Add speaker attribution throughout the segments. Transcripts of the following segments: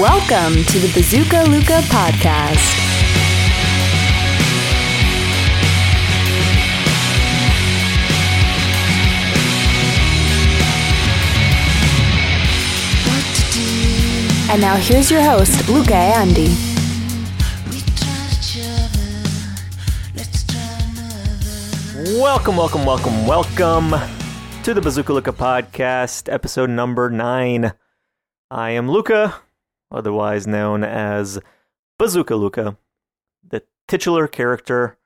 Speaker 1: Welcome to the Bazooka Luca podcast. And now here's your host, Luca Andy.
Speaker 2: Welcome, welcome, welcome, welcome to the Bazooka Luca podcast, episode number nine. I am Luca, otherwise known as Bazooka Luca, the titular character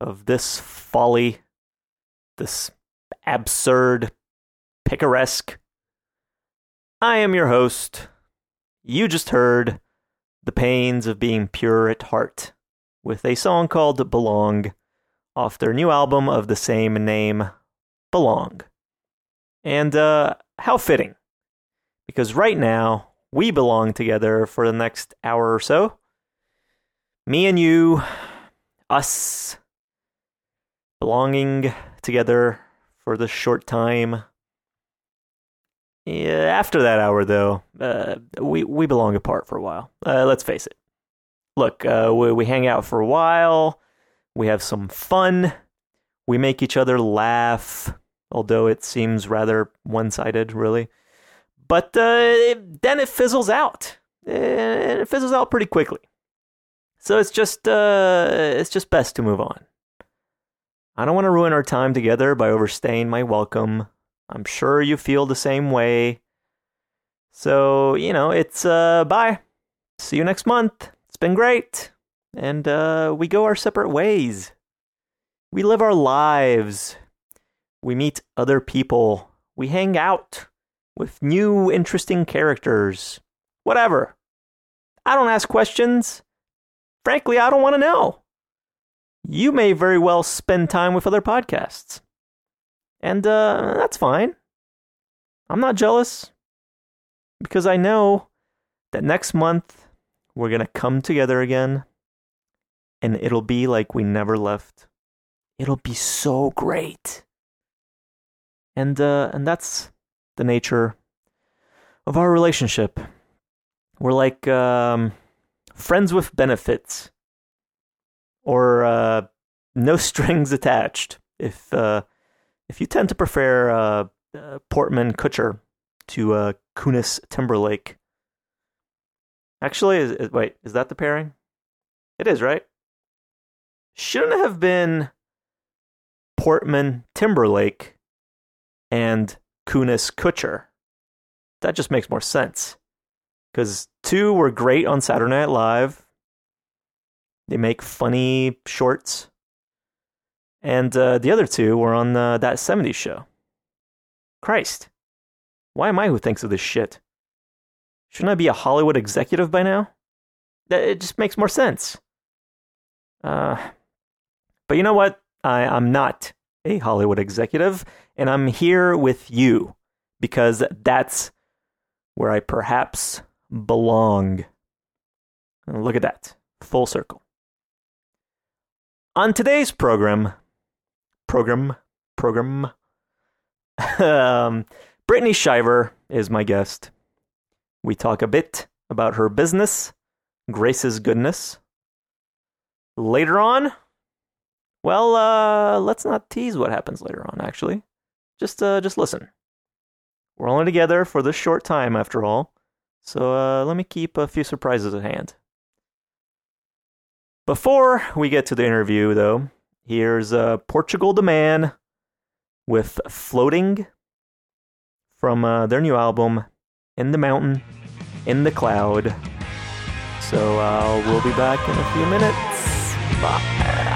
Speaker 2: of this folly, this absurd, picaresque. I am your host. You just heard The Pains of Being Pure at Heart with a song called Belong off their new album of the same name, Belong. And uh, how fitting, because right now we belong together for the next hour or so. Me and you, us, belonging together for this short time. Yeah, after that hour, though, uh, we we belong apart for a while. Uh, let's face it. Look, uh, we, we hang out for a while we have some fun. We make each other laugh, although it seems rather one sided, really. But uh, then it fizzles out. And it fizzles out pretty quickly. So it's just uh, it's just best to move on. I don't want to ruin our time together by overstaying my welcome. I'm sure you feel the same way. So, you know, it's uh bye. See you next month. It's been great and uh, we go our separate ways. We live our lives. We meet other people. We hang out with new, interesting characters. Whatever. I don't ask questions. Frankly, I don't want to know. You may very well spend time with other podcasts. And uh, that's fine. I'm not jealous because I know that next month we're going to come together again and it'll be like we never left. It'll be so great. And uh and that's the nature of our relationship. We're like um friends with benefits or uh no strings attached. If uh if you tend to prefer uh, uh Portman Kutcher to uh Kunis Timberlake. Actually, is, is, wait, is that the pairing? It is, right? shouldn't have been Portman Timberlake and Kunis Kutcher. That just makes more sense. Because two were great on Saturday Night Live. They make funny shorts. And uh, the other two were on uh, that 70s show. Christ. Why am I who thinks of this shit? Shouldn't I be a Hollywood executive by now? It just makes more sense. Uh, but you know what? I, I'm not a Hollywood executive, and I'm here with you because that's where I perhaps belong. Look at that. Full circle. On today's program, program, program, um, Brittany Shiver is my guest. We talk a bit about her business, Grace's Goodness. Later on, well, uh, let's not tease what happens later on, actually. Just, uh, just listen. We're only together for this short time, after all, so uh, let me keep a few surprises at hand. Before we get to the interview, though, here's uh, Portugal the Man with Floating from uh, their new album, In the Mountain, In the Cloud. So uh, we'll be back in a few minutes. Bye.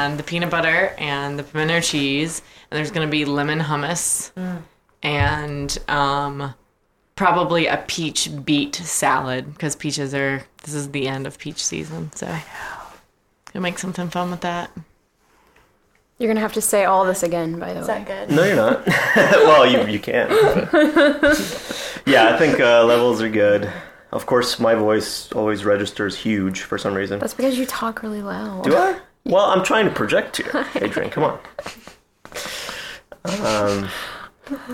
Speaker 3: And the peanut butter and the pimento cheese, and there's gonna be lemon hummus and um, probably a peach beet salad because peaches are. This is the end of peach season, so gonna make something fun with that.
Speaker 1: You're gonna have to say all this again, by the
Speaker 4: Is
Speaker 1: way.
Speaker 4: that good?
Speaker 2: No, you're not. well, you you can. but- yeah, I think uh, levels are good. Of course, my voice always registers huge for some reason.
Speaker 1: That's because you talk really loud.
Speaker 2: Do I? Well, I'm trying to project here, Adrian. Come on. Um,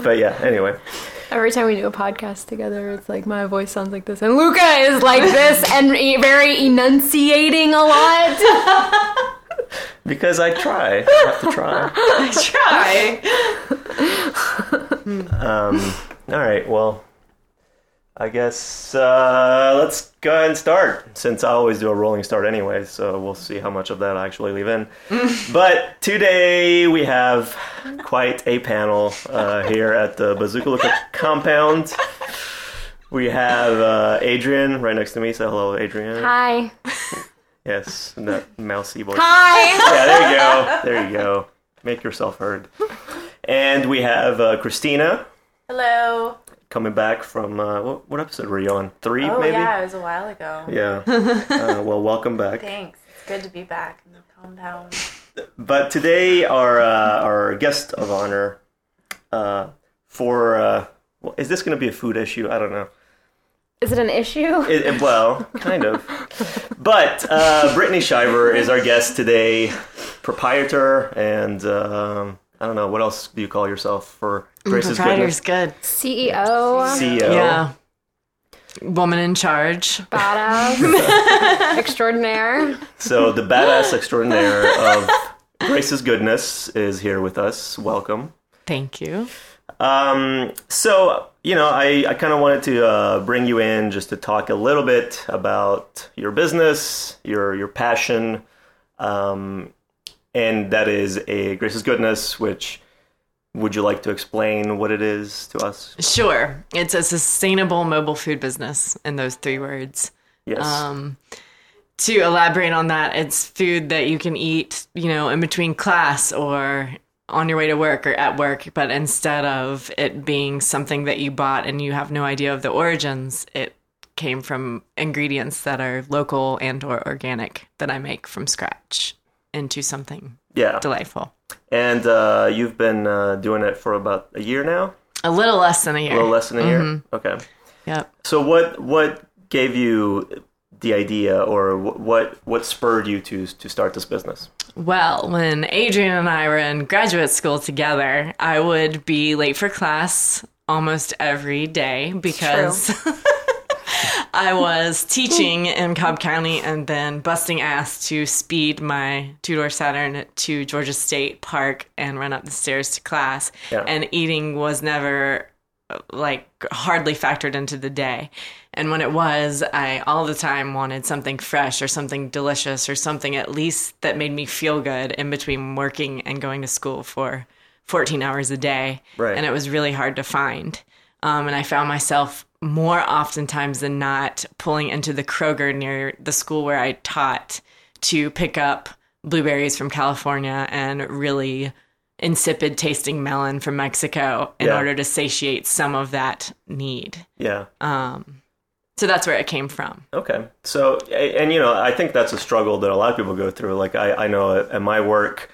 Speaker 2: but yeah. Anyway,
Speaker 1: Every time we do a podcast together, it's like my voice sounds like this, and Luca is like this and e- very enunciating a lot.
Speaker 2: because I try, I have to try.
Speaker 3: I try.
Speaker 2: Um, all right. Well, I guess uh, let's go ahead and start. Since I always do a rolling start anyway, so we'll see how much of that I actually leave in. but today we have quite a panel uh, here at the Bazooka Luca compound. We have uh, Adrian right next to me. Say hello, Adrian.
Speaker 1: Hi.
Speaker 2: Yes, that mousy voice.
Speaker 1: Hi.
Speaker 2: Yeah, there you go. There you go. Make yourself heard. And we have uh, Christina
Speaker 4: Hello.
Speaker 2: Coming back from uh, what, what episode were you on? Three,
Speaker 4: Oh
Speaker 2: maybe.
Speaker 4: yeah, it was a while ago.
Speaker 2: Yeah. Uh, well, welcome back.
Speaker 4: Thanks. It's good to be back in the compound.
Speaker 2: But today, our uh, our guest of honor uh, for uh, well, is this going to be a food issue? I don't know.
Speaker 1: Is it an issue?
Speaker 2: It, it- well, kind of. But uh, Brittany Shiver is our guest today, proprietor, and um, I don't know what else do you call yourself for Grace's
Speaker 3: Proprietor's
Speaker 2: goodness.
Speaker 3: good.
Speaker 1: CEO.
Speaker 2: CEO.
Speaker 3: Yeah. Woman in charge.
Speaker 1: Badass. Extraordinaire.
Speaker 2: So the badass extraordinaire of Grace's goodness is here with us. Welcome.
Speaker 3: Thank you.
Speaker 2: Um, so you know, I, I kind of wanted to uh, bring you in just to talk a little bit about your business, your your passion, um, and that is a Grace's goodness. Which would you like to explain what it is to us?
Speaker 3: Sure. It's a sustainable mobile food business in those three words.
Speaker 2: Yes.
Speaker 3: Um, to elaborate on that, it's food that you can eat, you know, in between class or on your way to work or at work, but instead of it being something that you bought and you have no idea of the origins, it came from ingredients that are local and or organic that I make from scratch into something
Speaker 2: yeah.
Speaker 3: delightful.
Speaker 2: And uh, you've been uh, doing it for about a year now.
Speaker 3: A little less than a year.
Speaker 2: A little less than a year.
Speaker 3: Mm-hmm.
Speaker 2: Okay.
Speaker 3: Yep.
Speaker 2: So what what gave you the idea, or what what spurred you to to start this business?
Speaker 3: Well, when Adrian and I were in graduate school together, I would be late for class almost every day because I was teaching in Cobb County and then busting ass to speed my two door Saturn to Georgia State Park and run up the stairs to class.
Speaker 2: Yeah.
Speaker 3: And eating was never like hardly factored into the day. And when it was, I all the time wanted something fresh or something delicious or something at least that made me feel good in between working and going to school for 14 hours a day.
Speaker 2: Right.
Speaker 3: And it was really hard to find. Um, and I found myself more oftentimes than not pulling into the Kroger near the school where I taught to pick up blueberries from California and really insipid tasting melon from Mexico in
Speaker 2: Yeah.
Speaker 3: order to satiate some of that need.
Speaker 2: Yeah.
Speaker 3: Um, so that's where it came from.
Speaker 2: Okay. So, and you know, I think that's a struggle that a lot of people go through. Like, I, I know at, my work,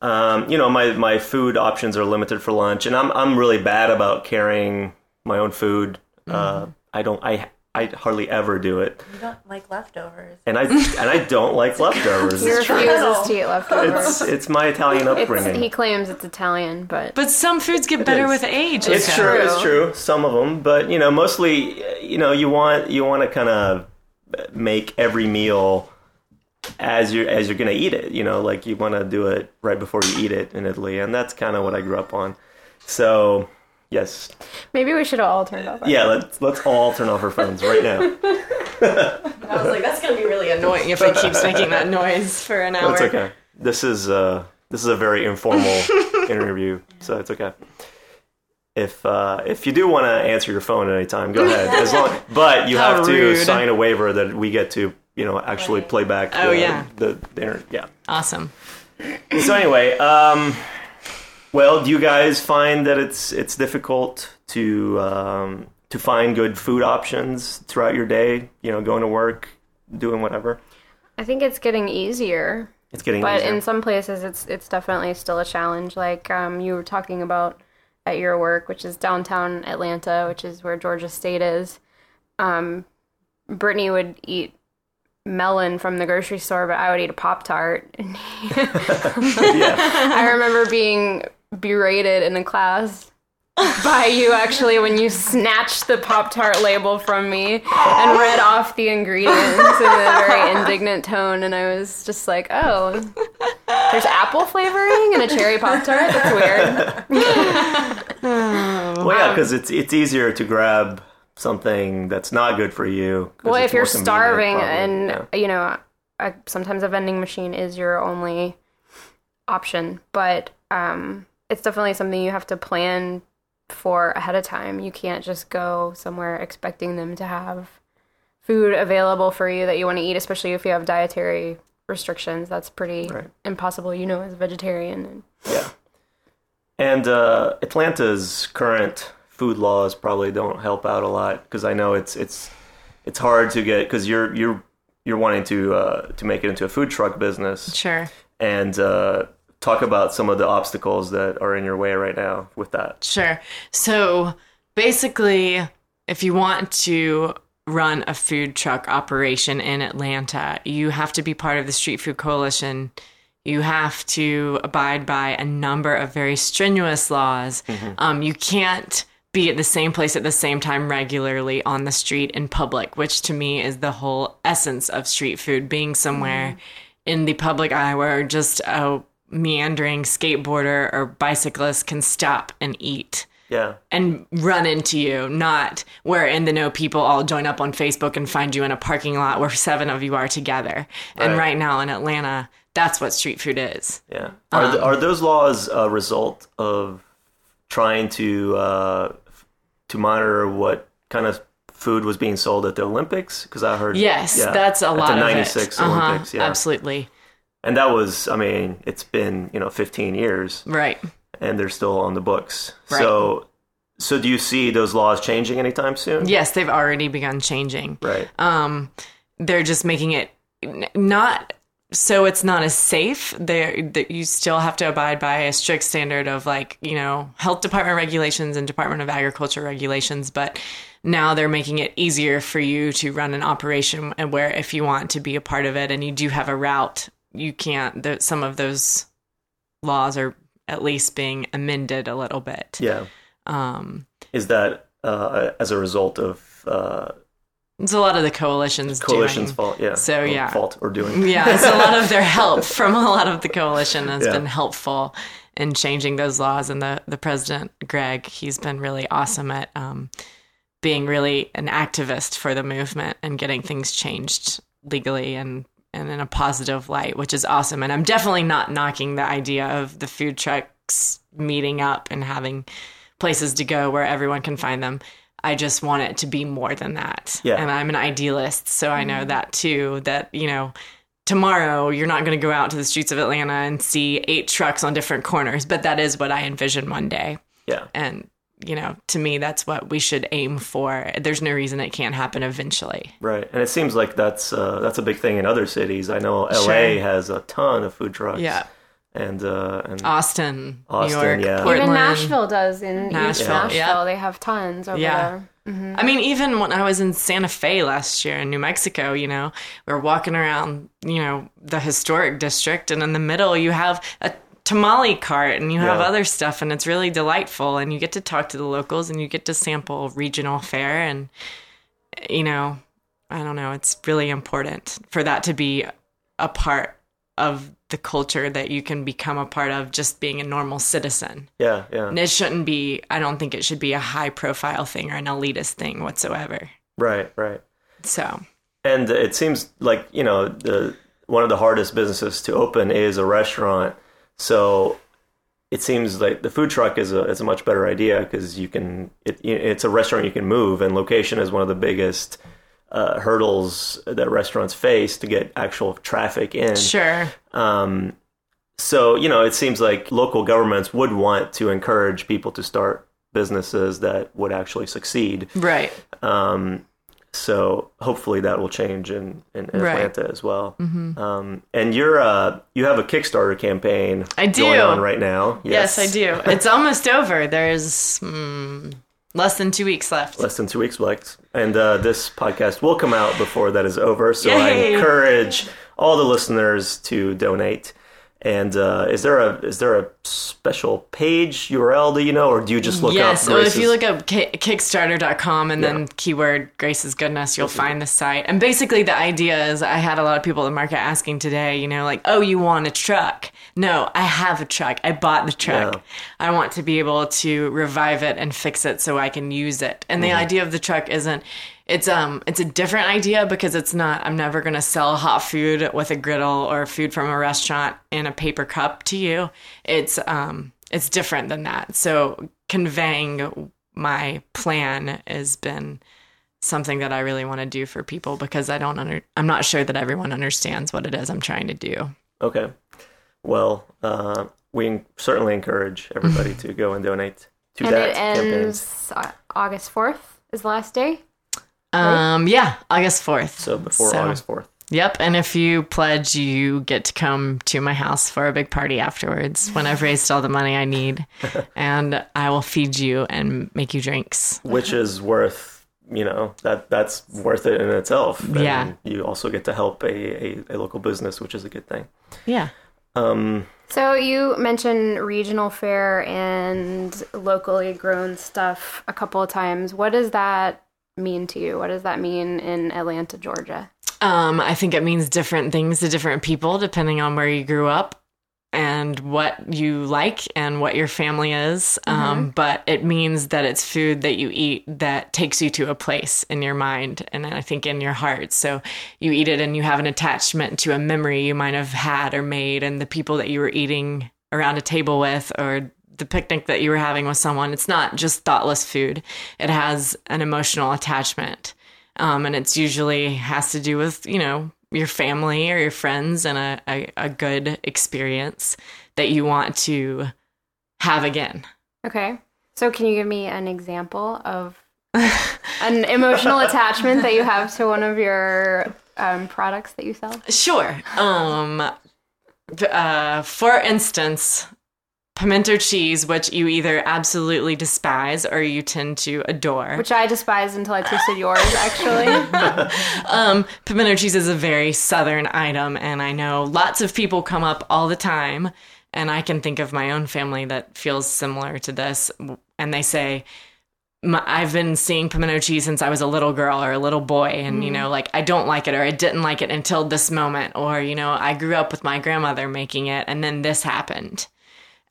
Speaker 2: um, you know, my, my food options are limited for lunch, and I'm I'm really bad about carrying my own food. Uh, I don't. I I hardly ever do it,
Speaker 4: You don't like leftovers.
Speaker 2: and I and I don't like leftovers.
Speaker 1: He
Speaker 2: It's,
Speaker 1: refuses to eat leftovers.
Speaker 2: it's it's my Italian
Speaker 1: It's,
Speaker 2: upbringing.
Speaker 1: he claims it's Italian, but
Speaker 3: But some foods get better
Speaker 2: is.
Speaker 3: with age.
Speaker 2: It's
Speaker 3: Luca.
Speaker 2: true. It's true. Some of them, but you know, mostly, you know, you want you want to kind of make every meal as you're as you're gonna eat it. You know, like you want to do it right before you eat it in Italy, and that's kind of what I grew up on. So, yes,
Speaker 1: maybe we should all turn off. our-
Speaker 2: yeah. Let's let's all turn off our phones right now.
Speaker 3: I was like, that's going to be really annoying if it keeps making that noise for an hour.
Speaker 2: That's okay. This is uh, This is a very informal interview, so it's okay. If uh, if you do want to answer your phone at any time, go ahead. As long, but you
Speaker 3: How
Speaker 2: have to
Speaker 3: rude.
Speaker 2: sign a waiver that we get to, you know, actually play back.
Speaker 3: Oh,
Speaker 2: the,
Speaker 3: yeah.
Speaker 2: the, the inter- yeah.
Speaker 3: Awesome.
Speaker 2: So anyway, um, well, do you guys find that it's it's difficult to um, to find good food options throughout your day? You know, going to work, doing whatever.
Speaker 1: I think it's getting easier.
Speaker 2: It's getting
Speaker 1: but
Speaker 2: easier.
Speaker 1: in some places it's it's definitely still a challenge like um, you were talking about at your work which is downtown atlanta which is where georgia state is um, brittany would eat melon from the grocery store but i would eat a pop tart i remember being berated in a class by you actually when you snatched the pop tart label from me and read off the ingredients in a very indignant tone and i was just like oh there's apple flavoring in a cherry pop tart that's weird
Speaker 2: well, yeah, because it's it's easier to grab something that's not good for you.
Speaker 1: well if you're starving
Speaker 2: probably.
Speaker 1: and
Speaker 2: Yeah.
Speaker 1: you know I, sometimes a vending machine is your only option but um, it's definitely something you have to plan for ahead of time you can't just go somewhere expecting them to have food available for you that you want to eat especially if you have dietary restrictions that's pretty
Speaker 2: Right.
Speaker 1: impossible you know as a vegetarian and
Speaker 2: Yeah. And uh, Atlanta's current food laws probably don't help out a lot because I know it's it's it's hard to get because you're you're you're wanting to uh, to make it into a food truck business
Speaker 3: Sure.
Speaker 2: and uh, talk about some of the obstacles that are in your way right now with that.
Speaker 3: Sure. So basically, if you want to run a food truck operation in Atlanta, you have to be part of the Street Food Coalition. You have to abide by a number of very strenuous laws. Um, you can't be at the same place at the same time regularly on the street in public, which to me is the whole essence of street food being somewhere in the public eye where just a meandering skateboarder or bicyclist can stop and eat
Speaker 2: Yeah.
Speaker 3: and run into you, not where in the know people all join up on Facebook and find you in a parking lot where seven of you are together. And
Speaker 2: Right.
Speaker 3: right now in Atlanta, that's what street food is.
Speaker 2: Yeah. Are,
Speaker 3: Um,
Speaker 2: th- are those laws a result of trying to uh, to monitor what kind of food was being sold at the Olympics? Because I heard
Speaker 3: Yes,
Speaker 2: yeah,
Speaker 3: that's a lot
Speaker 2: the
Speaker 3: of
Speaker 2: '96
Speaker 3: it. Uh-huh,
Speaker 2: Olympics. Yeah,
Speaker 3: Absolutely.
Speaker 2: And that was I mean it's been you know 15 years
Speaker 3: Right.
Speaker 2: and they're still on the books.
Speaker 3: Right.
Speaker 2: So so do you see those laws changing anytime soon?
Speaker 3: Yes, they've already begun changing.
Speaker 2: Right.
Speaker 3: um, they're just making it not so it's not as safe. There, that you still have to abide by a strict standard of like you know health department regulations and Department of Agriculture regulations, but now they're making it easier for you to run an operation and where if you want to be a part of it and you do have a route, you can't. Some of those laws are at least being amended a little bit.
Speaker 2: Yeah.
Speaker 3: Um,
Speaker 2: Is that uh, as a result of uh,
Speaker 3: it's a lot of the coalitions.
Speaker 2: coalition's
Speaker 3: doing.
Speaker 2: fault? Yeah.
Speaker 3: So,
Speaker 2: Or
Speaker 3: yeah.
Speaker 2: fault or doing.
Speaker 3: Yeah, so a lot of their help from a lot of the coalition has
Speaker 2: Yeah.
Speaker 3: been helpful in changing those laws. And the, the president, Greg, he's been really awesome at um, being really an activist for the movement and getting things changed legally and, and in a positive light, which is awesome. And I'm definitely not knocking the idea of the food trucks meeting up and having places to go where everyone can find them. I just want it to be more than that.
Speaker 2: Yeah.
Speaker 3: And I'm an idealist, so I know mm-hmm. that too, that, you know, tomorrow you're not going to go out to the streets of Atlanta and see eight trucks on different corners, but that is what I envision one day.
Speaker 2: Yeah.
Speaker 3: And, you know, to me, that's what we should aim for. There's no reason it can't happen eventually.
Speaker 2: Right, and it seems like that's uh, that's a big thing in other cities. I know LA
Speaker 3: Sure.
Speaker 2: has a ton of food trucks.
Speaker 3: Yeah.
Speaker 2: and uh, and
Speaker 3: Austin,
Speaker 2: Austin,
Speaker 3: New York,
Speaker 2: yeah. Even
Speaker 3: Portland.
Speaker 1: even nashville does in
Speaker 3: Nashville,
Speaker 1: nashville
Speaker 3: yeah.
Speaker 1: they have tons over
Speaker 3: Yeah.
Speaker 1: there
Speaker 3: I mean, even when I was in Santa Fe last year in New Mexico, you know, we're walking around, you know, the historic district, and in the middle you have a tamale cart and you have
Speaker 2: Yeah.
Speaker 3: other stuff, and it's really delightful. And you get to talk to the locals and you get to sample regional fare. And, you know, I don't know, it's really important for that to be a part of the culture that you can become a part of just being a normal citizen.
Speaker 2: yeah, yeah,
Speaker 3: And it shouldn't be, I don't think it should be a high profile thing or an elitist thing whatsoever.
Speaker 2: right, right.
Speaker 3: So,
Speaker 2: And it seems like you know the one of the hardest businesses to open is a restaurant. So it seems like the food truck is a is a much better idea because you can it, it's a restaurant you can move, and location is one of the biggest uh, hurdles that restaurants face to get actual traffic in.
Speaker 3: Sure.
Speaker 2: Um, so you know, it seems like local governments would want to encourage people to start businesses that would actually succeed.
Speaker 3: Right.
Speaker 2: Um, so hopefully that will change in, in
Speaker 3: Right.
Speaker 2: Atlanta as well. Um, and you're uh, you have a Kickstarter campaign
Speaker 3: I do.
Speaker 2: going on right now.
Speaker 3: Yes, I do. It's almost over. There's mm, less than two weeks left.
Speaker 2: Less than two weeks left, and uh, this podcast will come out before that is over. So I encourage all the listeners to donate. And uh, is there a is there a special page URL? Do you know, or do you just look
Speaker 3: yes.
Speaker 2: up?
Speaker 3: So if you look up ki- Kickstarter.com and
Speaker 2: Yeah.
Speaker 3: then keyword Grace's Goodness, you'll find the site. And basically, the idea is I had a lot of people in the market asking today, you know, like, oh, you want a truck? No, I have a truck. I bought the truck.
Speaker 2: Yeah.
Speaker 3: I want to be able to revive it and fix it so I can use it. And
Speaker 2: Mm-hmm.
Speaker 3: the idea of the truck isn't. It's um it's a different idea because it's not I'm never going to sell hot food with a griddle or food from a restaurant in a paper cup to you. It's um it's different than that. So conveying my plan has been something that I really want to do for people because I don't under I'm not sure that everyone understands what it is I'm trying to do.
Speaker 2: Okay. Well, uh, we certainly encourage everybody to go and donate to
Speaker 1: and
Speaker 2: that
Speaker 1: it
Speaker 2: campaign.
Speaker 1: ends uh, August 4th is the last day.
Speaker 3: Um yeah, August 4th.
Speaker 2: So before
Speaker 3: So-
Speaker 2: August 4th.
Speaker 3: Yep, and if you pledge, you get to come to my house for a big party afterwards when I've raised all the money I need, and I will feed you and make you drinks.
Speaker 2: Which is worth, you know, that that's worth it in itself. And
Speaker 3: Yeah.
Speaker 2: You also get to help a, a, a local business, which is a good thing.
Speaker 3: Yeah.
Speaker 2: Um,
Speaker 1: So you mentioned regional fare and locally grown stuff a couple of times. What does that mean to you? What does that mean in Atlanta, Georgia?
Speaker 3: Um, I think it means different things to different people depending on where you grew up and what you like and what your family is. Um, but it means that it's food that you eat that takes you to a place in your mind and I think in your heart. So you eat it and you have an attachment to a memory you might have had or made and the people that you were eating around a table with or the picnic that you were having with someone. It's not just thoughtless food. It has an emotional attachment um, and it's usually has to do with you know your family or your friends and a, a, a good experience that you want to have again
Speaker 1: Okay. So can you give me an example of an emotional attachment that you have to one of your um, products that you sell?
Speaker 3: sure um uh, for instance pimento cheese which you either absolutely despise or you tend to adore
Speaker 1: Which I despised until I tasted yours, actually.
Speaker 3: Um, pimento cheese is a very southern item, and I know lots of people come up all the time. And I can think of my own family that feels similar to this, and they say, "My- "I've been seeing pimento cheese since I was a little girl or a little boy, and you know, like I don't like it, or I didn't like it until this moment, or you know, I grew up with my grandmother making it, and then this happened."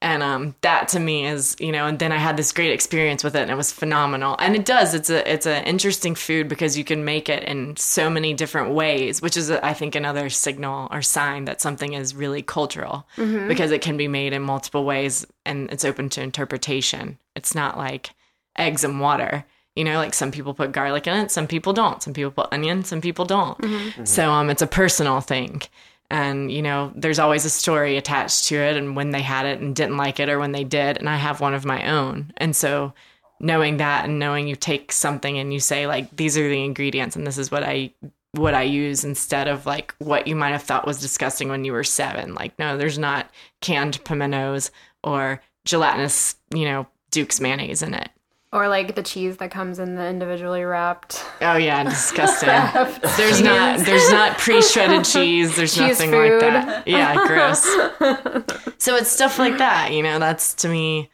Speaker 3: And um, that to me is you know and then i had this great experience with it and it was phenomenal. And it does it's a it's an interesting food because you can make it in so many different ways which is i think another signal or sign that something is really cultural because it can be made in multiple ways and it's open to interpretation. It's not like eggs and water. You know like some people put garlic in it some people don't. Some people put onion some people don't. So um it's a personal thing and you know there's always a story attached to it and when they had it and didn't like it or when they did and i have one of my own. And so knowing that and knowing you take something and you say like these are the ingredients and this is what i what i use instead of like what you might have thought was disgusting when you were seven. Like no there's not canned pimentos or gelatinous you know duke's mayonnaise in it
Speaker 1: or like the cheese that comes in the individually wrapped.
Speaker 3: oh yeah disgusting there's not there's not pre-shredded cheese there's
Speaker 1: Cheese
Speaker 3: nothing
Speaker 1: food.
Speaker 3: like that yeah gross so it's stuff like that you know that's to me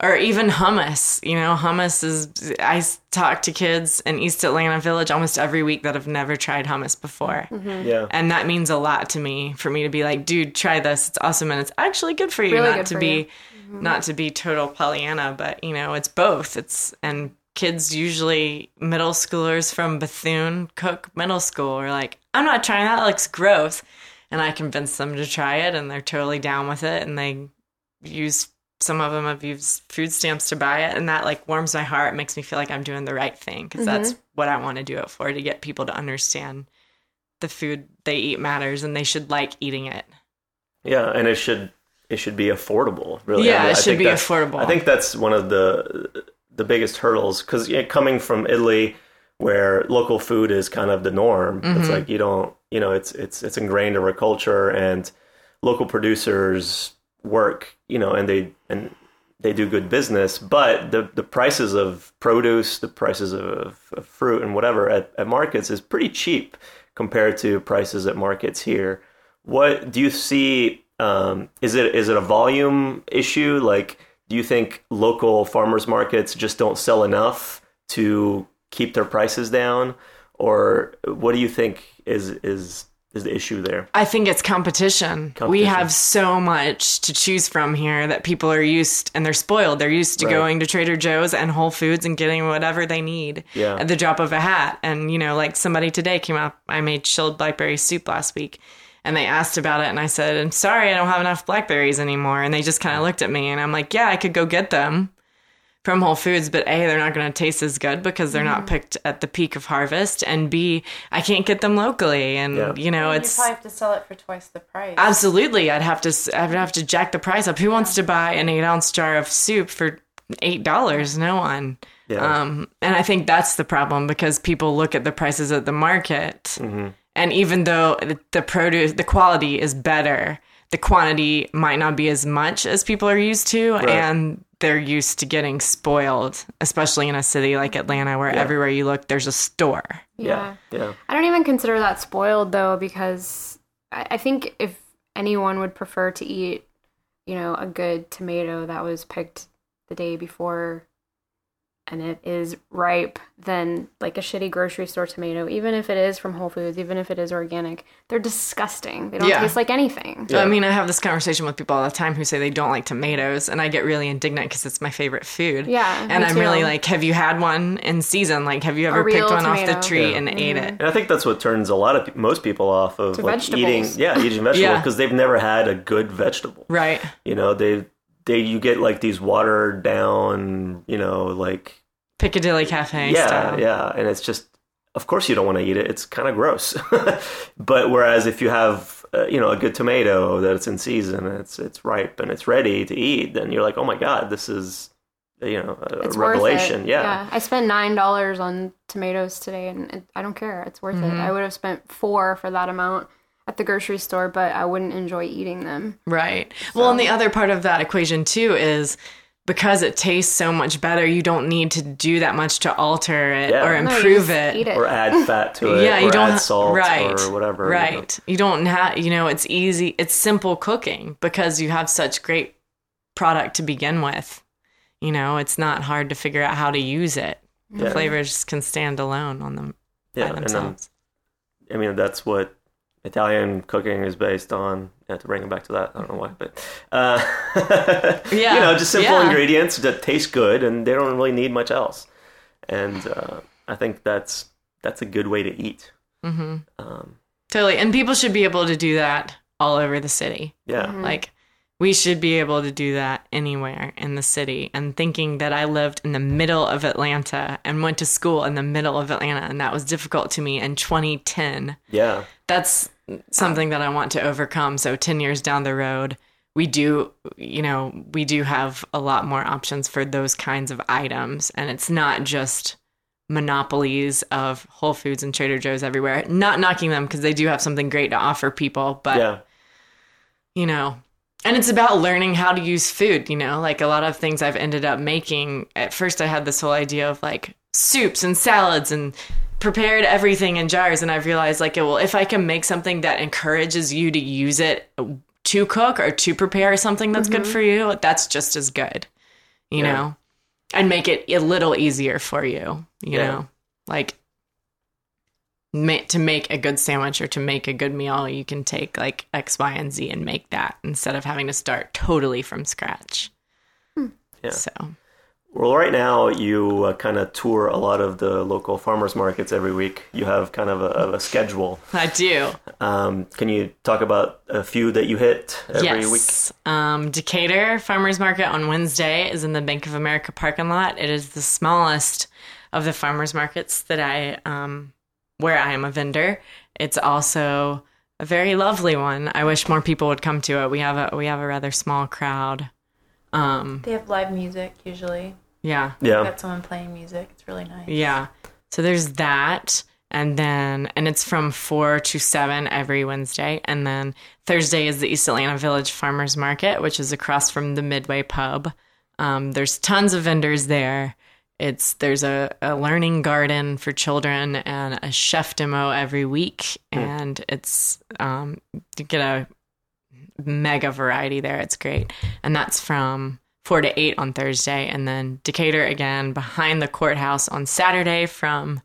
Speaker 3: or even hummus you know hummus is I talk to kids in east atlanta village almost every week that have never tried hummus before mm-hmm.
Speaker 2: Yeah.
Speaker 3: and that means a lot to me for me to be like dude try this it's awesome and it's actually good for you
Speaker 1: Really
Speaker 3: not
Speaker 1: good
Speaker 3: to
Speaker 1: for
Speaker 3: be
Speaker 1: you. Mm-hmm.
Speaker 3: not to be total pollyanna but you know it's both. It's and kids usually middle schoolers from bethune cook middle school are like i'm not trying that, that looks gross. And I convince them to try it, and they're totally down with it, and they use some of them have used food stamps to buy it, and that like warms my heart, it makes me feel like I'm doing the right thing because mm-hmm. that's what I want to do it for to get people to understand the food they eat matters and they should like eating it.
Speaker 2: Yeah, and it should it should be affordable. Really,
Speaker 3: Yeah,
Speaker 2: I
Speaker 3: it should
Speaker 2: think
Speaker 3: be affordable.
Speaker 2: I think that's one of the the biggest hurdles because coming from Italy, where local food is kind of the norm,
Speaker 3: Mm-hmm.
Speaker 2: it's like you don't, you know, it's it's it's ingrained in our culture, and local producers work, you know, and they and they do good business, but the the prices of produce, the prices of, of fruit and whatever at, at markets is pretty cheap compared to prices at markets here. What do you see? Um, is it is it a volume issue? Like, do you think local farmers markets just don't sell enough to keep their prices down, or what do you think is is is the issue there?
Speaker 3: I think it's competition. We have so much to choose from here that people are used and they're spoiled. They're used to
Speaker 2: Right.
Speaker 3: going to Trader Joe's and Whole Foods and getting whatever they need
Speaker 2: Yeah.
Speaker 3: at the drop of a hat. And, you know, like somebody today came up, I made chilled blackberry soup last week and they asked about it and I said, I'm sorry, I don't have enough blackberries anymore. And they just kind of looked at me and I'm like, yeah, I could go get them from Whole Foods, but A, they're not going to taste as good because they're not picked at the peak of harvest. And B, I can't get them locally. And,
Speaker 2: Yeah.
Speaker 3: you know,
Speaker 4: you
Speaker 3: it's.
Speaker 4: probably have to sell it for twice the price.
Speaker 3: Absolutely, I'd have to. s- I'd have to jack the price up. Who wants to buy an eight ounce jar of soup for eight dollars? No one.
Speaker 2: Yeah.
Speaker 3: Um, and I think that's the problem because people look at the prices at the market,
Speaker 2: Mm-hmm.
Speaker 3: And even though the- the produce, the quality is better, the quantity might not be as much as people are used to, and they're used to getting spoiled, especially in a city like Atlanta, where everywhere you look, there's a store.
Speaker 2: yeah, yeah,
Speaker 1: I don't even consider that spoiled though, because I, I think if anyone would prefer to eat, you know, a good tomato that was picked the day before and it is ripe than like a shitty grocery store tomato, even if it is from Whole Foods, even if it is organic, they're disgusting. They don't
Speaker 3: Yeah.
Speaker 1: taste like anything.
Speaker 2: Yeah.
Speaker 3: I mean, I have this conversation with people all the time who say they don't like tomatoes, and I get really indignant because it's my favorite food.
Speaker 1: Yeah,
Speaker 3: and
Speaker 1: me
Speaker 3: I'm really like, have you had one in season? Like, have you ever picked one off the tree
Speaker 2: Yeah.
Speaker 3: and mm-hmm. ate it?
Speaker 2: And I think that's what turns a lot of most people off of like eating, yeah, eating vegetables
Speaker 3: Yeah.
Speaker 2: because they've never had a good vegetable.
Speaker 3: Right.
Speaker 2: You know, they they you get like these watered down, you know, like
Speaker 3: Piccadilly Cafe
Speaker 2: yeah,
Speaker 3: style.
Speaker 2: yeah, and it's just, of course, you don't want to eat it. It's kind of gross. but whereas if you have, uh, you know, a good tomato that it's in season, it's it's ripe and it's ready to eat, then you're like, oh my god, this is, you know, a
Speaker 1: It's
Speaker 2: revelation.
Speaker 1: worth it.
Speaker 2: Yeah.
Speaker 1: I spent nine dollars on tomatoes today, and it, I don't care. It's worth it. I would have spent four for that amount at the grocery store, but I wouldn't enjoy eating them.
Speaker 3: Right. Well, and the other part of that equation too is because it tastes so much better, you don't need to do that much to alter it
Speaker 2: Yeah.
Speaker 3: or
Speaker 2: No,
Speaker 1: No,
Speaker 3: improve it.
Speaker 1: Eat it.
Speaker 2: or add fat to it,
Speaker 3: yeah,
Speaker 2: or
Speaker 3: you don't
Speaker 2: add
Speaker 3: ha-
Speaker 2: salt
Speaker 3: right,
Speaker 2: or whatever. you know.
Speaker 3: Right. You don't have, you know, it's easy. It's simple cooking because you have such great product to begin with. You know, it's not hard to figure out how to use it. The
Speaker 2: Yeah.
Speaker 3: flavors can stand alone on them
Speaker 2: Yeah,
Speaker 3: by
Speaker 2: and then
Speaker 3: themselves.
Speaker 2: I mean, that's what Italian cooking is based on. I have to bring it back to that. I don't know why, but uh,
Speaker 3: Yeah,
Speaker 2: you know, just simple
Speaker 3: yeah.
Speaker 2: ingredients that taste good, and they don't really need much else. And uh, I think that's that's a good way to eat.
Speaker 3: hmm
Speaker 2: Um,
Speaker 3: Totally. And people should be able to do that all over the city.
Speaker 2: yeah,
Speaker 3: Like, we should be able to do that anywhere in the city. And thinking that I lived in the middle of Atlanta and went to school in the middle of Atlanta, and that was difficult to me in 2010.
Speaker 2: yeah,
Speaker 3: That's something that I want to overcome. So, 10 years down the road, we do, you know, we do have a lot more options for those kinds of items. And it's not just monopolies of Whole Foods and Trader Joe's everywhere. Not knocking them because they do have something great to offer people, but
Speaker 2: yeah,
Speaker 3: you know and it's about learning how to use food you know? Like a lot of things i've ended up making at first i had this whole idea of like soups and salads and prepared everything in jars. And i've realized like well if i can make something that encourages you to use it to cook or to prepare something that's good mm-hmm. for you that's just as good you
Speaker 2: Yeah.
Speaker 3: know? And make it a little easier for you you
Speaker 2: Yeah.
Speaker 3: know? Like to make a good sandwich or to make a good meal, you can take like X, Y, and Z and make that instead of having to start totally from scratch.
Speaker 2: Yeah.
Speaker 3: So
Speaker 2: Well, right now you uh, kind of tour a lot of the local farmers markets every week. You have kind of a, of a schedule.
Speaker 3: I do.
Speaker 2: Um, can you talk about a few that you hit every week?
Speaker 3: yes. Um, Decatur Farmers Market on Wednesday is in the Bank of America parking lot. It is the smallest of the farmers markets that I um, where I am a vendor. It's also a very lovely one. I wish more people would come to it. We have a we have a rather small crowd. Um,
Speaker 4: They have live music usually.
Speaker 3: yeah.
Speaker 2: Yeah.
Speaker 4: Got someone playing music. It's really nice.
Speaker 3: Yeah. So there's that. And then, and it's from four to seven every Wednesday. And then Thursday is the East Atlanta Village Farmers Market, which is across from the Midway Pub. Um, there's tons of vendors there. It's there's a, a learning garden for children and a chef demo every week, and it's um, you get a mega variety there. It's great, and that's from four to eight on Thursday, and then Decatur again behind the courthouse on Saturday from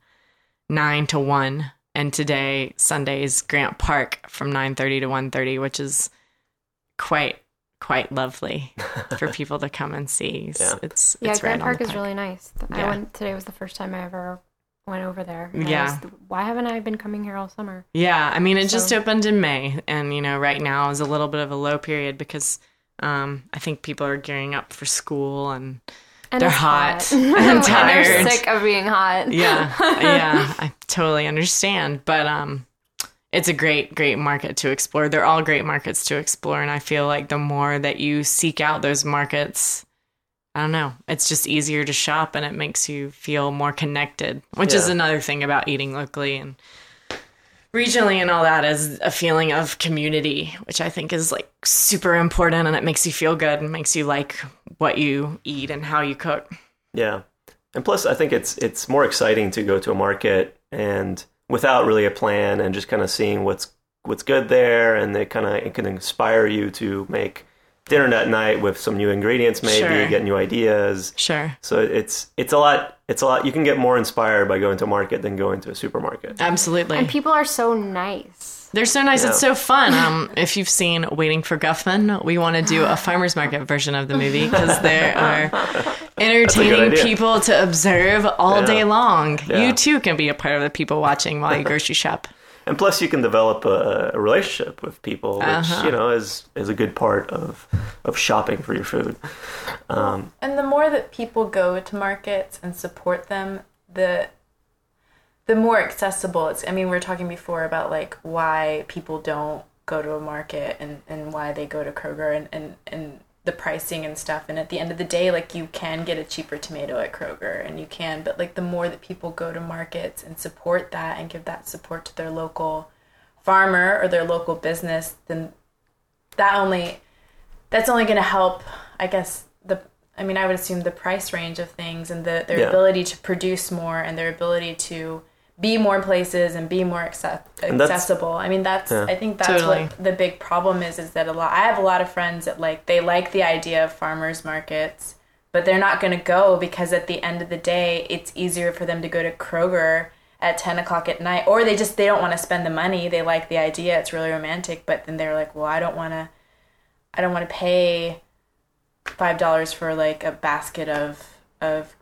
Speaker 3: nine to one, and today Sunday's Grant Park from nine thirty to one thirty, which is quite quite lovely for people to come and see. It's,
Speaker 2: Yeah.
Speaker 3: it's
Speaker 1: Yeah,
Speaker 3: it's
Speaker 1: Grand
Speaker 3: right on
Speaker 1: Park
Speaker 3: the
Speaker 1: is really nice. I went today was the first time I ever went over there.
Speaker 3: Yeah.
Speaker 1: was- why haven't I been coming here all summer?
Speaker 3: Yeah, I mean, it just opened in May, and you know, right now is a little bit of a low period because um, I think people are gearing up for school, and
Speaker 1: And
Speaker 3: They're
Speaker 1: it's
Speaker 3: hot
Speaker 1: and
Speaker 3: and
Speaker 1: they're
Speaker 3: tired.
Speaker 1: sick of being hot.
Speaker 3: yeah, yeah, I totally understand. But um, it's a great, great market to explore. They're all great markets to explore, and I feel like the more that you seek out those markets. I don't know. It's just easier to shop and it makes you feel more connected, which is another thing about eating locally and regionally and all that is a feeling of community, which I think is like super important and it makes you feel good and makes you like what you eat and how you cook.
Speaker 2: Yeah, and plus, I think it's it's more exciting to go to a market and without really a plan and just kind of seeing what's what's good there, and it kind of it can inspire you to make dinner that night with some new ingredients, maybe
Speaker 3: Sure.
Speaker 2: get new ideas.
Speaker 3: Sure.
Speaker 2: So it's it's a lot. It's a lot. You can get more inspired by going to a market than going to a supermarket.
Speaker 3: Absolutely.
Speaker 1: And people are so nice.
Speaker 3: They're so nice. It's so fun. Um, if you've seen Waiting for Guffman, we want to do a farmers market version of the movie because there are entertaining people to observe all
Speaker 2: Yeah.
Speaker 3: day long.
Speaker 2: Yeah.
Speaker 3: You too can be a part of the people watching while you grocery shop.
Speaker 2: And plus, you can develop a, a relationship with people, which
Speaker 3: Uh-huh.
Speaker 2: you know is is a good part of of shopping for your food. Um,
Speaker 4: And the more that people go to markets and support them, the the more accessible it's. I mean, we were talking before about like why people don't go to a market and, and why they go to Kroger and, and, and the pricing and stuff. And at the end of the day, like you can get a cheaper tomato at Kroger and you can, but like the more that people go to markets and support that and give that support to their local farmer or their local business, then that only that's only going to help i guess the i mean i would assume the price range of things and the, their
Speaker 2: Yeah.
Speaker 4: ability to produce more and their ability to be more places and be more access-
Speaker 2: And that's-
Speaker 4: accessible i mean that's
Speaker 2: Yeah.
Speaker 4: i think that's
Speaker 3: Totally.
Speaker 4: what the big problem is is that a lot i have a lot of friends that like they like the idea of farmers markets but they're not going to go because at the end of the day it's easier for them to go to kroger at 10 o'clock at night or they just they don't want to spend the money they like the idea it's really romantic but then they're like well i don't want to I don't want to pay five dollars for like a basket of of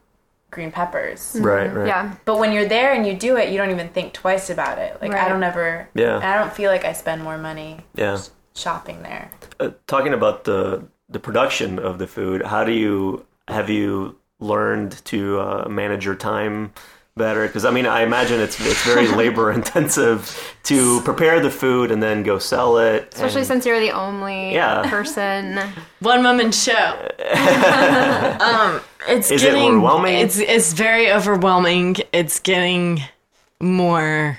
Speaker 4: green peppers.
Speaker 2: right, right.
Speaker 1: Yeah.
Speaker 4: But when you're there and you do it, you don't even think twice about it. Like I don't ever.
Speaker 2: Yeah.
Speaker 4: I don't feel like I spend more money
Speaker 2: Yeah.
Speaker 4: shopping there.
Speaker 2: Uh, talking about the the production of the food, how do you have you learned to uh, manage your time better? Because I mean, I imagine it's it's very labor intensive to prepare the food and then go sell it.
Speaker 1: Especially
Speaker 2: and-
Speaker 1: since you're the only
Speaker 2: Yeah.
Speaker 1: person.
Speaker 3: One woman show. um, it's
Speaker 2: Is it
Speaker 3: getting
Speaker 2: overwhelming?
Speaker 3: It's it's very overwhelming. It's getting more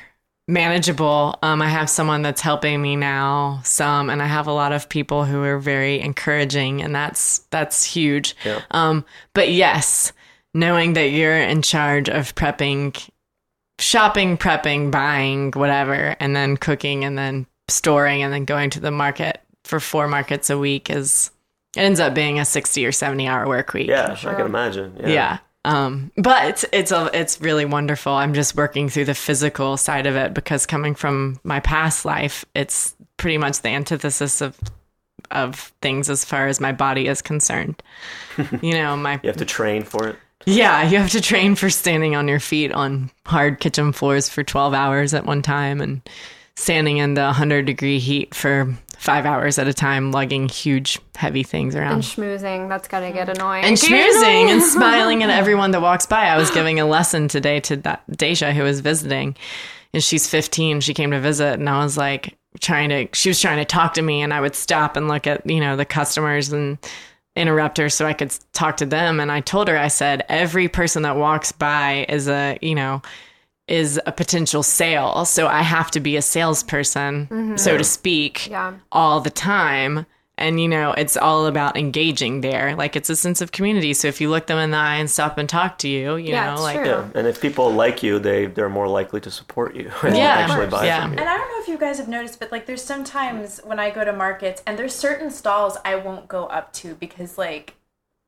Speaker 3: manageable. Um, I have someone that's helping me now, some, and I have a lot of people who are very encouraging, and that's that's huge.
Speaker 2: Yeah.
Speaker 3: Um, but yes, knowing that you're in charge of prepping, shopping, prepping, buying, whatever, and then cooking, and then storing, and then going to the market for four markets a week is it ends up being a 60 or 70 hour work week
Speaker 2: yeah, I can imagine. Yeah.
Speaker 3: yeah. Um, but it's it's a, it's really wonderful. I'm just working through the physical side of it because coming from my past life, it's pretty much the antithesis of of things as far as my body is concerned. you know, my
Speaker 2: You have to train for it.
Speaker 3: Yeah, you have to train for standing on your feet on hard kitchen floors for 12 hours at one time and standing in the 100 degree heat for five hours at a time, lugging huge, heavy things around.
Speaker 1: And schmoozing, that's gotta get annoying.
Speaker 3: and schmoozing and smiling at everyone that walks by. I was giving a lesson today to that Deja who was visiting, and she's 15. She came to visit, and I was like trying to. She was trying to talk to me, and I would stop and look at you know the customers and interrupt her so I could talk to them. And I told her, I said, every person that walks by is a you know is a potential sale. So I have to be a salesperson, mm-hmm. so to speak,
Speaker 1: Yeah.
Speaker 3: all the time. And you know, it's all about engaging there. Like it's a sense of community. So if you look them in the eye and stop and talk to you, you
Speaker 1: Yeah,
Speaker 3: know,
Speaker 1: it's
Speaker 3: like
Speaker 1: true.
Speaker 2: Yeah, and if people like you, they they're more likely to support you and
Speaker 3: Yeah,
Speaker 2: actually buy
Speaker 3: yeah.
Speaker 2: from you.
Speaker 4: And I don't know if you guys have noticed, but like there's sometimes when I go to markets and there's certain stalls I won't go up to because like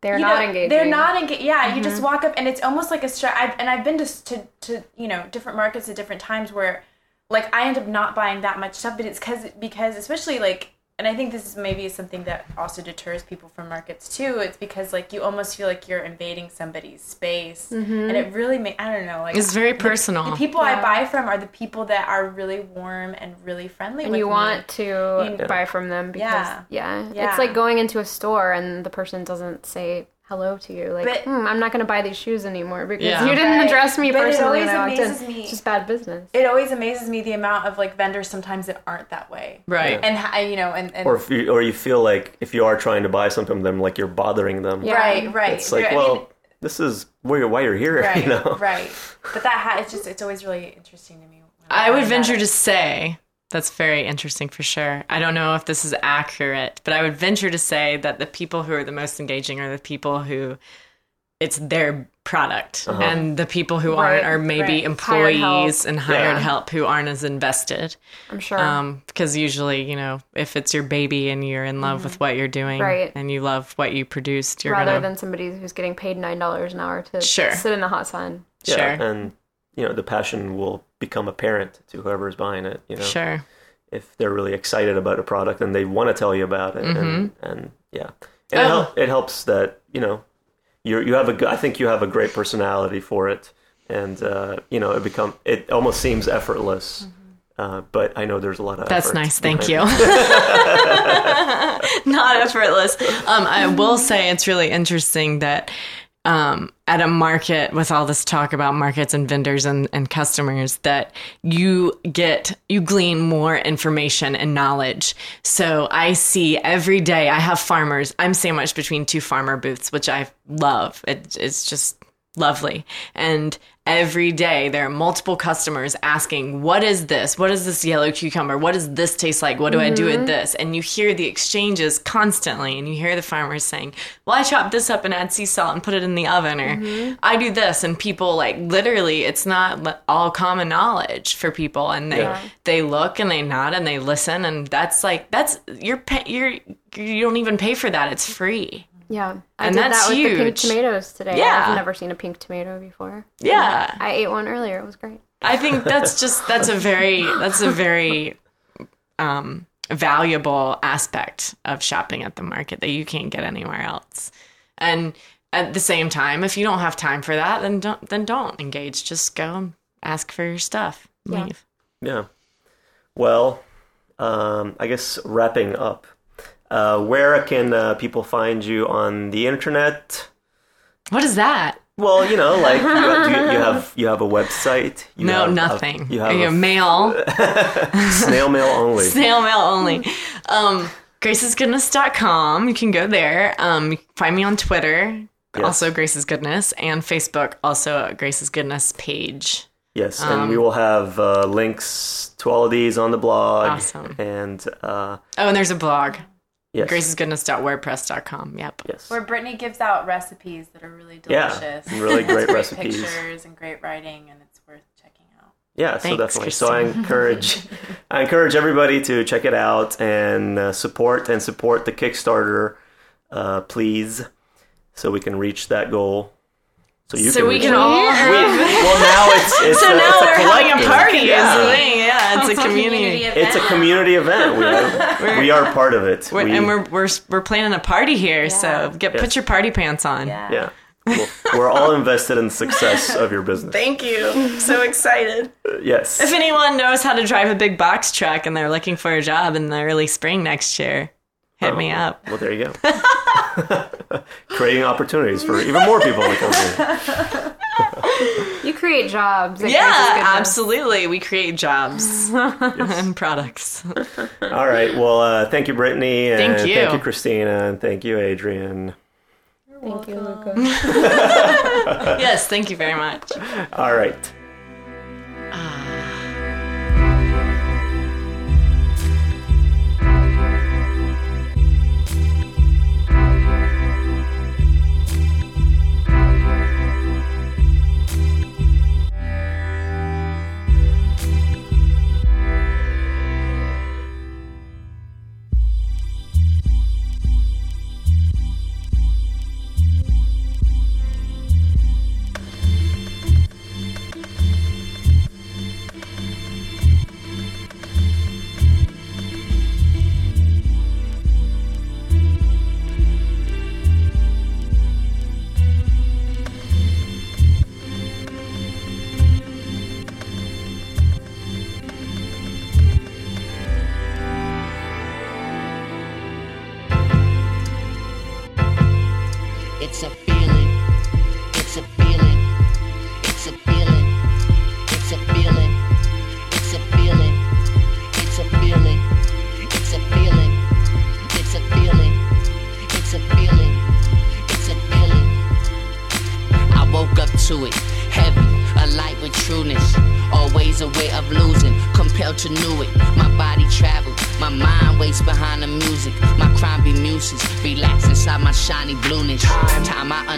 Speaker 1: They're
Speaker 4: you
Speaker 1: not
Speaker 4: know,
Speaker 1: engaging.
Speaker 4: They're not engaged. Yeah, you just mm-hmm. walk up and it's almost like a str- I've, and I've been to, to to you know different markets at different times where like I end up not buying that much stuff, but it's because because especially like and I think this is maybe something that also deters people from markets too. It's because like you almost feel like you're invading somebody's space, mm-hmm. and it really ma- I don't know like
Speaker 3: it's very personal.
Speaker 4: The people I buy from are the people that are really warm and really friendly.
Speaker 1: and
Speaker 4: with
Speaker 1: you
Speaker 4: me.
Speaker 1: want to
Speaker 4: You-
Speaker 1: buy from them because
Speaker 4: Yeah.
Speaker 1: yeah.
Speaker 4: Yeah.
Speaker 1: it's like going into a store and the person doesn't say hello to you like
Speaker 4: But-
Speaker 1: hmm, i'm not going to buy these shoes anymore because
Speaker 3: Yeah.
Speaker 1: you didn't address me
Speaker 4: But it
Speaker 1: personally when
Speaker 4: always
Speaker 1: i in
Speaker 4: amazes me-
Speaker 1: it's just bad business
Speaker 4: It always amazes me the amount of like vendors sometimes that aren't that way,
Speaker 3: right.
Speaker 4: and you know, and, and
Speaker 2: Or if you or you feel like if you are trying to buy something from them, like you're bothering them.
Speaker 1: Yeah.
Speaker 4: right, right.
Speaker 2: It's like,
Speaker 4: I
Speaker 2: well,
Speaker 4: mean,
Speaker 2: this is where you're, why you're here,
Speaker 4: right,
Speaker 2: you know.
Speaker 4: right. But that ha- it's just it's always really interesting to me. when
Speaker 3: I would venture
Speaker 4: that.
Speaker 3: to say that's very interesting for sure. I don't know if this is accurate, but I would venture to say that the people who are the most engaging are the people who it's their product, and the people who
Speaker 1: Right,
Speaker 3: aren't are maybe
Speaker 4: right.
Speaker 3: Employees
Speaker 1: help.
Speaker 3: and hired
Speaker 2: Yeah.
Speaker 3: help who aren't as invested.
Speaker 1: i'm sure
Speaker 3: Um, because usually, you know, if it's your baby and you're in love with what you're doing
Speaker 1: Mm-hmm. Right.
Speaker 3: and you love what you produced, you're
Speaker 1: rather
Speaker 3: gonna
Speaker 1: than somebody who's getting paid nine dollars an hour to
Speaker 3: Sure.
Speaker 1: sit in the hot sun
Speaker 2: Yeah,
Speaker 3: sure,
Speaker 2: and you know the passion will become apparent to whoever is buying it. You know,
Speaker 3: sure.
Speaker 2: if they're really excited about a product and they want to tell you about it, and,
Speaker 3: Mm-hmm.
Speaker 2: and yeah, and it,
Speaker 3: Oh.
Speaker 2: help, it helps that you know you you have a I think you have a great personality for it, and uh, you know it become it almost seems effortless. Uh, but I know there's a lot of
Speaker 3: Mm-hmm. That's nice. Thank you. Not effortless. Um, I will say it's really interesting that um, at a market with all this talk about markets and vendors and, and customers that you get you glean more information and knowledge. So i see every day i have farmers i'm sandwiched between two farmer booths which i love. It, it's just lovely. And every day. There are multiple customers asking what is this? What is this yellow cucumber? What does this taste like? What do i do with mm-hmm. this? And you hear the exchanges constantly and you hear the farmers saying well i chop this up and add sea salt and put it in the oven or mm-hmm. i do this and people like literally it's not all common knowledge for people and they
Speaker 2: Yeah.
Speaker 3: they look and they nod and they listen and that's like that's you're you're you don't even pay for that. It's free
Speaker 1: yeah i
Speaker 3: And
Speaker 1: did
Speaker 3: that's
Speaker 1: that with the pink
Speaker 3: huge.
Speaker 1: tomatoes today
Speaker 3: Yeah.
Speaker 1: i've never seen a pink tomato before
Speaker 3: yeah
Speaker 1: i ate one earlier it was great
Speaker 3: I think that's just that's a very that's a very um, valuable aspect of shopping at the market that you can't get anywhere else. And at the same time, if you don't have time for that, then don't then don't engage. Just go and ask for your stuff.
Speaker 1: Yeah.
Speaker 3: Leave.
Speaker 2: Yeah. Well, um, I guess wrapping up, uh, where can uh, people find you on the internet?
Speaker 3: What is that?
Speaker 2: Well, you know, like you, you, you have you have a website. You
Speaker 3: no,
Speaker 2: have a-
Speaker 3: nothing.
Speaker 2: you have a
Speaker 3: mail,
Speaker 2: snail mail only.
Speaker 3: snail mail only. Um, gracesgoodness.com. You can go there. Um, you can find me on Twitter,
Speaker 2: Yes.
Speaker 3: also Grace's Goodness, and Facebook, also Grace's Goodness page.
Speaker 2: Yes, and
Speaker 3: Um,
Speaker 2: we will have uh, links to all of these on the blog.
Speaker 3: Awesome.
Speaker 2: And uh,
Speaker 3: Oh, and there's a blog,
Speaker 2: yes,
Speaker 3: gracesgoodness.wordpress.com. Yep.
Speaker 2: yes,
Speaker 4: Where Brittany gives out recipes that are really delicious.
Speaker 2: Yeah, really great
Speaker 4: great
Speaker 2: recipes.
Speaker 4: pictures and great writing, and it's worth checking out.
Speaker 2: Yeah, so
Speaker 3: Thanks,
Speaker 2: definitely. So I encourage, I encourage everybody to check it out and uh, support and support the Kickstarter, uh, please, so we can reach that goal. So you
Speaker 3: so
Speaker 2: can
Speaker 3: we can
Speaker 2: out.
Speaker 3: all
Speaker 2: We-
Speaker 3: have.
Speaker 2: well, now it's, it's
Speaker 3: So
Speaker 2: a,
Speaker 3: now
Speaker 2: it's a
Speaker 3: we're having a party.
Speaker 2: Yeah.
Speaker 3: Is the thing. Yeah, it's a community.
Speaker 2: It's a community event. We are, we are part of it.
Speaker 3: We're,
Speaker 2: We-
Speaker 3: and we're, we're we're planning a party here, so get
Speaker 2: Yes.
Speaker 3: put your party pants on.
Speaker 2: yeah. Well, we're all invested in the success of your business.
Speaker 3: Thank you. So excited.
Speaker 2: Uh, yes.
Speaker 3: If anyone knows how to drive a big box truck and they're looking for a job in the early spring next year, hit oh. me up.
Speaker 2: Well, there you go. Creating opportunities for even more people to come here.
Speaker 1: You create jobs.
Speaker 3: Yeah, absolutely. We create jobs and products.
Speaker 2: All right. Well, uh, thank you, Brittany. And
Speaker 3: Thank you.
Speaker 2: Thank you, Christina. And thank you, Adrian.
Speaker 1: Thank you, Luca.
Speaker 3: yes, thank you very much.
Speaker 2: All right.
Speaker 5: It's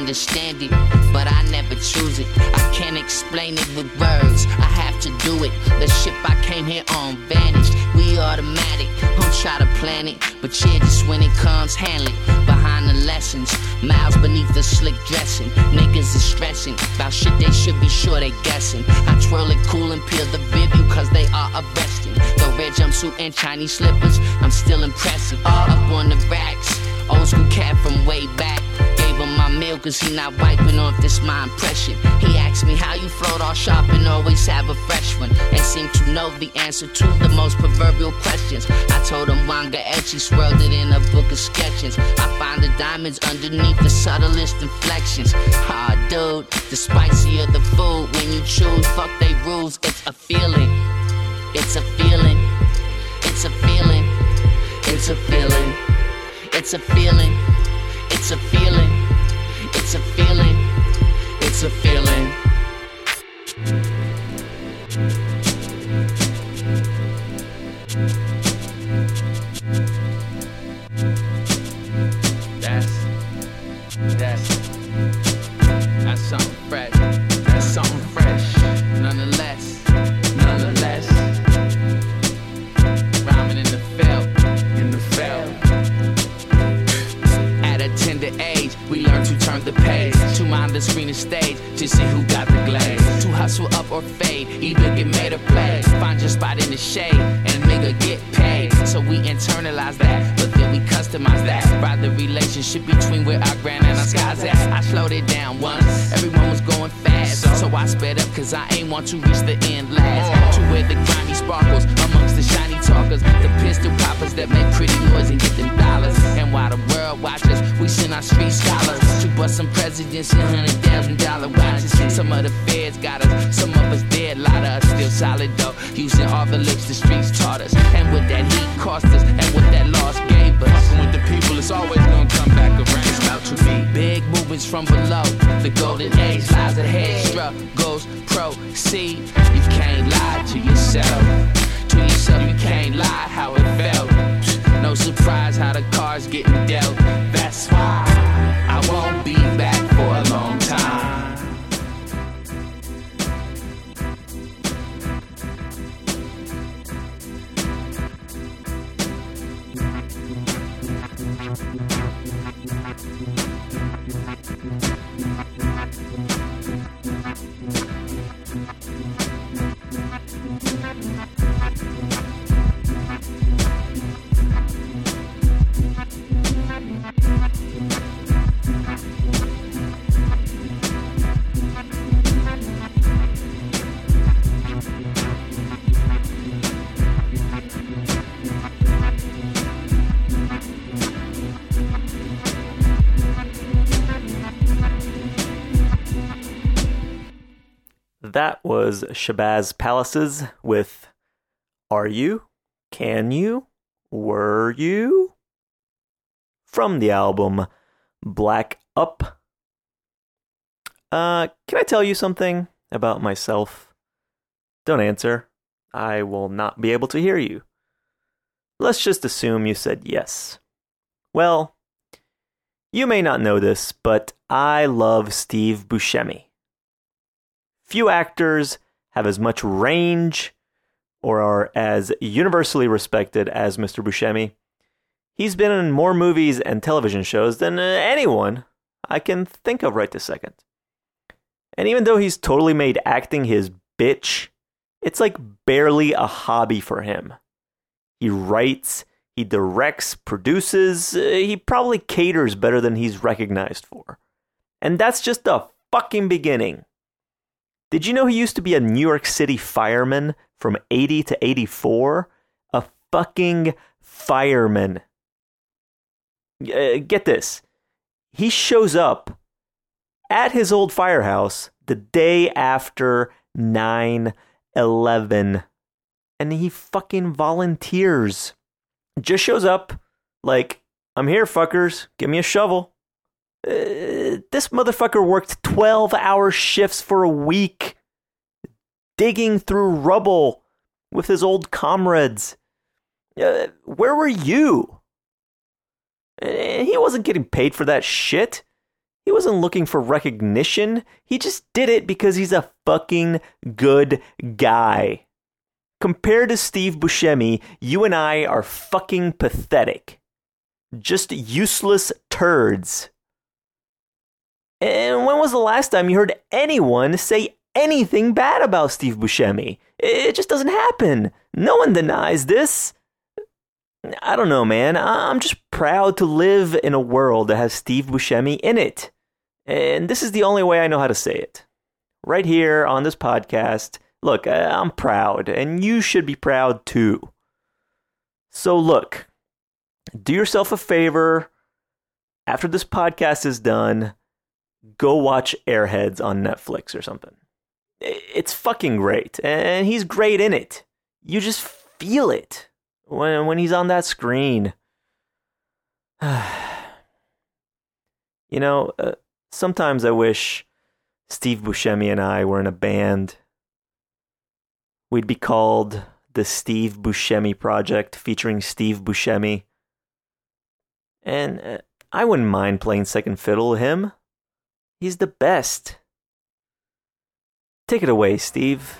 Speaker 5: understand it, but I never choose it. I can't explain it with words, I have to do it. The ship I came here on vanished, we automatic. Don't try to plan it, but yeah, just when it comes, handle it. Behind the lessons, miles beneath the slick dressing. Niggas is stressing about shit they should be sure they guessing. I twirl it cool and peel the Vivu cause they are arresting. The red jumpsuit and Chinese slippers, I'm still impressive. Up on the racks, old school cat from way back. Meal cause he not wiping off this my impression. He asked me how you float all sharp and always have a fresh one. And seem to know the answer to the most proverbial questions. I told him Wanga Etchy swirled it in a book of sketches. I find the diamonds underneath the subtlest inflections. Ah, dude, the spicier the food when you choose, fuck they rules. It's a feeling. It's a feeling. It's a feeling. It's a feeling. It's a feeling. It's a feeling. It's a feeling. It's a feeling.
Speaker 6: The screen and stage, to see who got the glaze. To hustle up or fade, either get made or play. Find your spot in the shade, and nigga get paid. So we internalize that, but then we customize that. By the relationship between where our grand and our skies at. I slowed it down once, everyone was going fast. So I sped up, cause I ain't want to reach the end last. Where the grimy sparkles amongst the shiny talkers, the pistol poppers that make pretty noise and get them dollars. And while the world watches, we send our street scholars to bust some presidents and hundred thousand dollar watches. Some of the feds got us, some of us dead, lot of us still solid though. Using all the licks the streets taught us, and what that heat cost us, and what that loss gave us. Fucking with the people, it's always gonna come back around. It's about to be big movements from below. The golden age lies ahead. Struggles proceed. You can't lie. To yourself,
Speaker 2: That was Shabazz Palaces with Are You? Can You? Were You? From the album Black Up. Uh, can I tell you something about myself? Don't answer. I will not be able to hear you. Let's just assume you said yes. Well, you may not know this, but I love Steve Buscemi. Few actors have as much range or are as universally respected as Mr. Buscemi. He's been in more movies and television shows than uh, anyone I can think of right this second. And even though he's totally made acting his bitch, it's like barely a hobby for him. He writes, he directs, produces, uh, he probably caters better than he's recognized for. And that's just the fucking beginning. Did you know he used to be a New York City fireman from 80 to 84? A fucking fireman. Uh, get this. He shows up at his old firehouse the day after 9 11 and he fucking volunteers. Just shows up like, I'm here, fuckers. Give me a shovel. Uh, this motherfucker worked 12 hour shifts for a week, digging through rubble with his old comrades. Uh, where were you? Uh, he wasn't getting paid for that shit. He wasn't looking for recognition. He just did it because he's a fucking good guy. Compared to Steve Buscemi, you and I are fucking pathetic. Just useless turds. And when was the last time you heard anyone say anything bad about Steve Buscemi? It just doesn't happen. No one denies this. I don't know, man. I'm just proud to live in a world that has Steve Buscemi in it. And this is the only way I know how to say it. Right here on this podcast. Look, uh, I'm proud, and you should be proud too. So, look, do yourself a favor. After this podcast is done, go watch Airheads on Netflix or something. It's fucking great, and he's great in it. You just feel it when when he's on that screen. you know, uh, sometimes I wish Steve Buscemi and I were in a band. We'd be called the Steve Buscemi Project, featuring Steve Buscemi. And uh, I wouldn't mind playing second fiddle to him. He's the best. Take it away, Steve.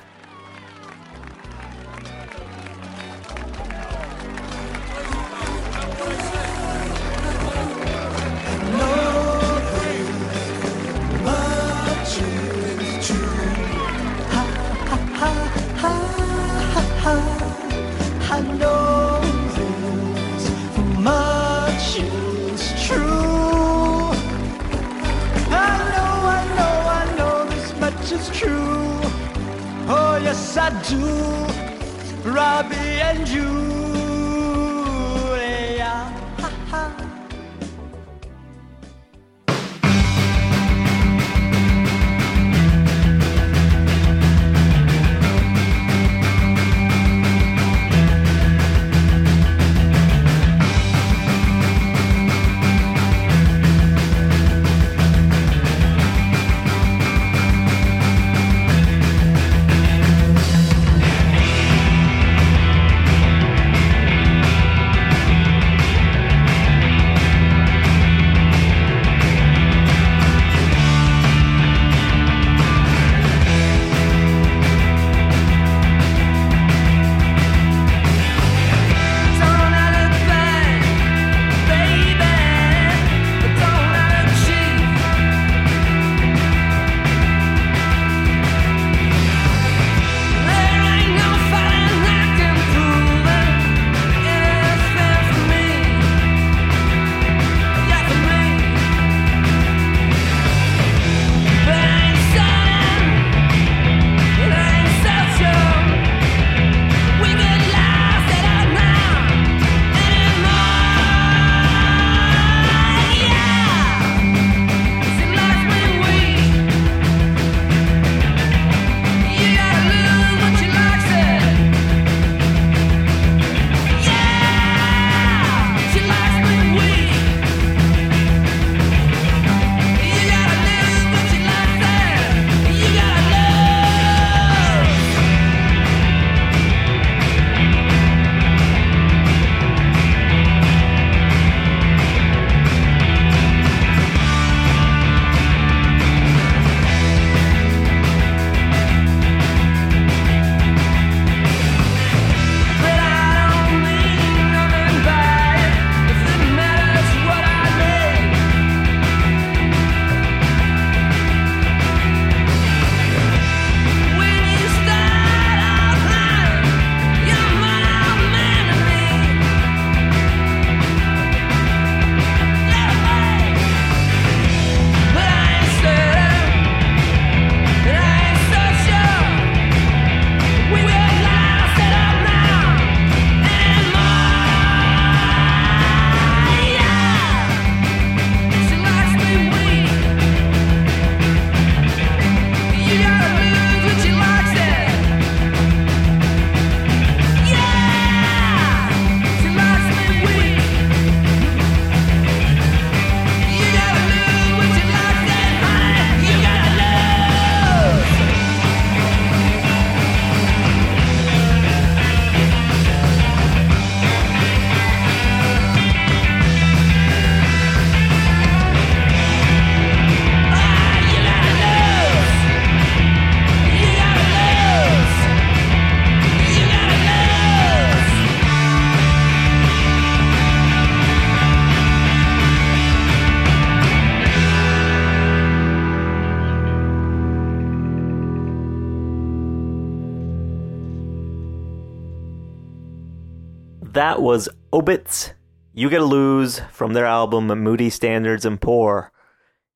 Speaker 2: Was Obits, You Gotta Lose from their album Moody Standards and Poor.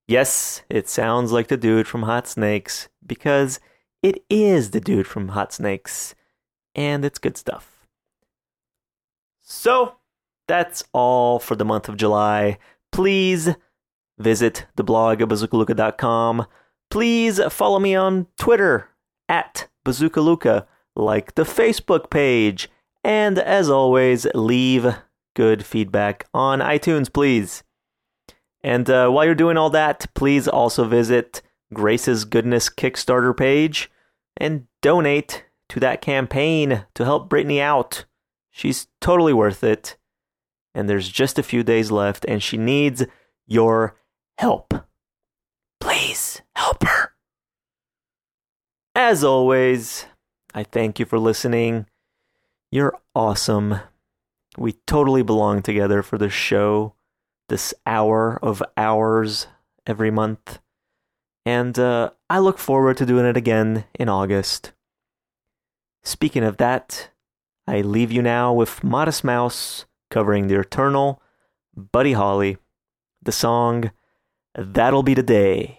Speaker 2: Yes, it sounds like the dude from Hot Snakes because it is the dude from Hot Snakes, and it's good stuff. So, that's all for the month of July. Please visit the blog at bazookaluca.com. Please follow me on Twitter at bazookaluca, like the Facebook page, and as always, leave good feedback on iTunes, please. And uh, while you're doing all that, please also visit Grace's Goodness Kickstarter page and donate to that campaign to help Brittany out. She's totally worth it. And there's just a few days left, and she needs your help. Please help her. As always, I thank you for listening. You're awesome. We totally belong together for this show, this hour of hours every month. And uh, I look forward to doing it again in August. Speaking of that, I leave you now with Modest Mouse covering the eternal Buddy Holly, the song That'll Be the Day.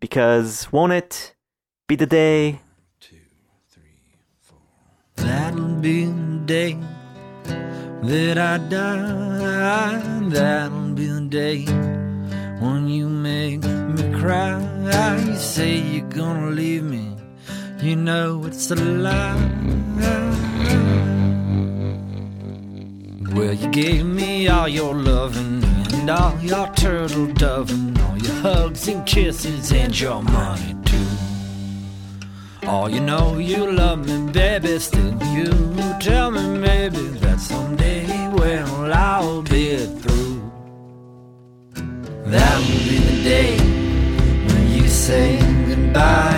Speaker 2: Because won't it be the day?
Speaker 7: That'll be the day that I die. That'll be the day when you make me cry. You say you're gonna leave me. You know it's a lie. Well, you gave me all your loving and all your turtle doving, all your hugs and kisses and your money too. Oh, you know you love me, baby, still you tell me maybe that someday, well, I'll be through. That'll be the day when you say goodbye,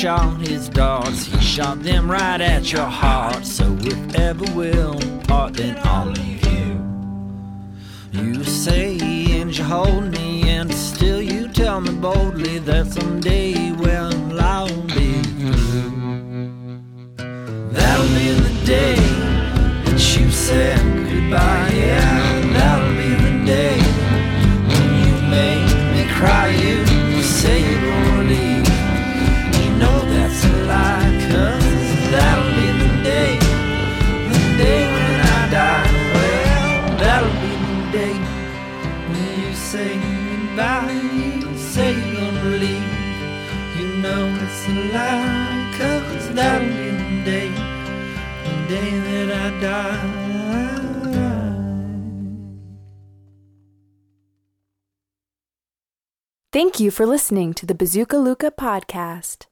Speaker 7: shot his darts, he shot them right at your heart. So if ever we'll part, then only you. You say and you hold me, and still you tell me boldly that someday, well, I'll be. That'll be the day that you said goodbye. Yeah, that'll be the day when you make me cry. You say
Speaker 8: Thank you for listening to the Bazooka Luca podcast.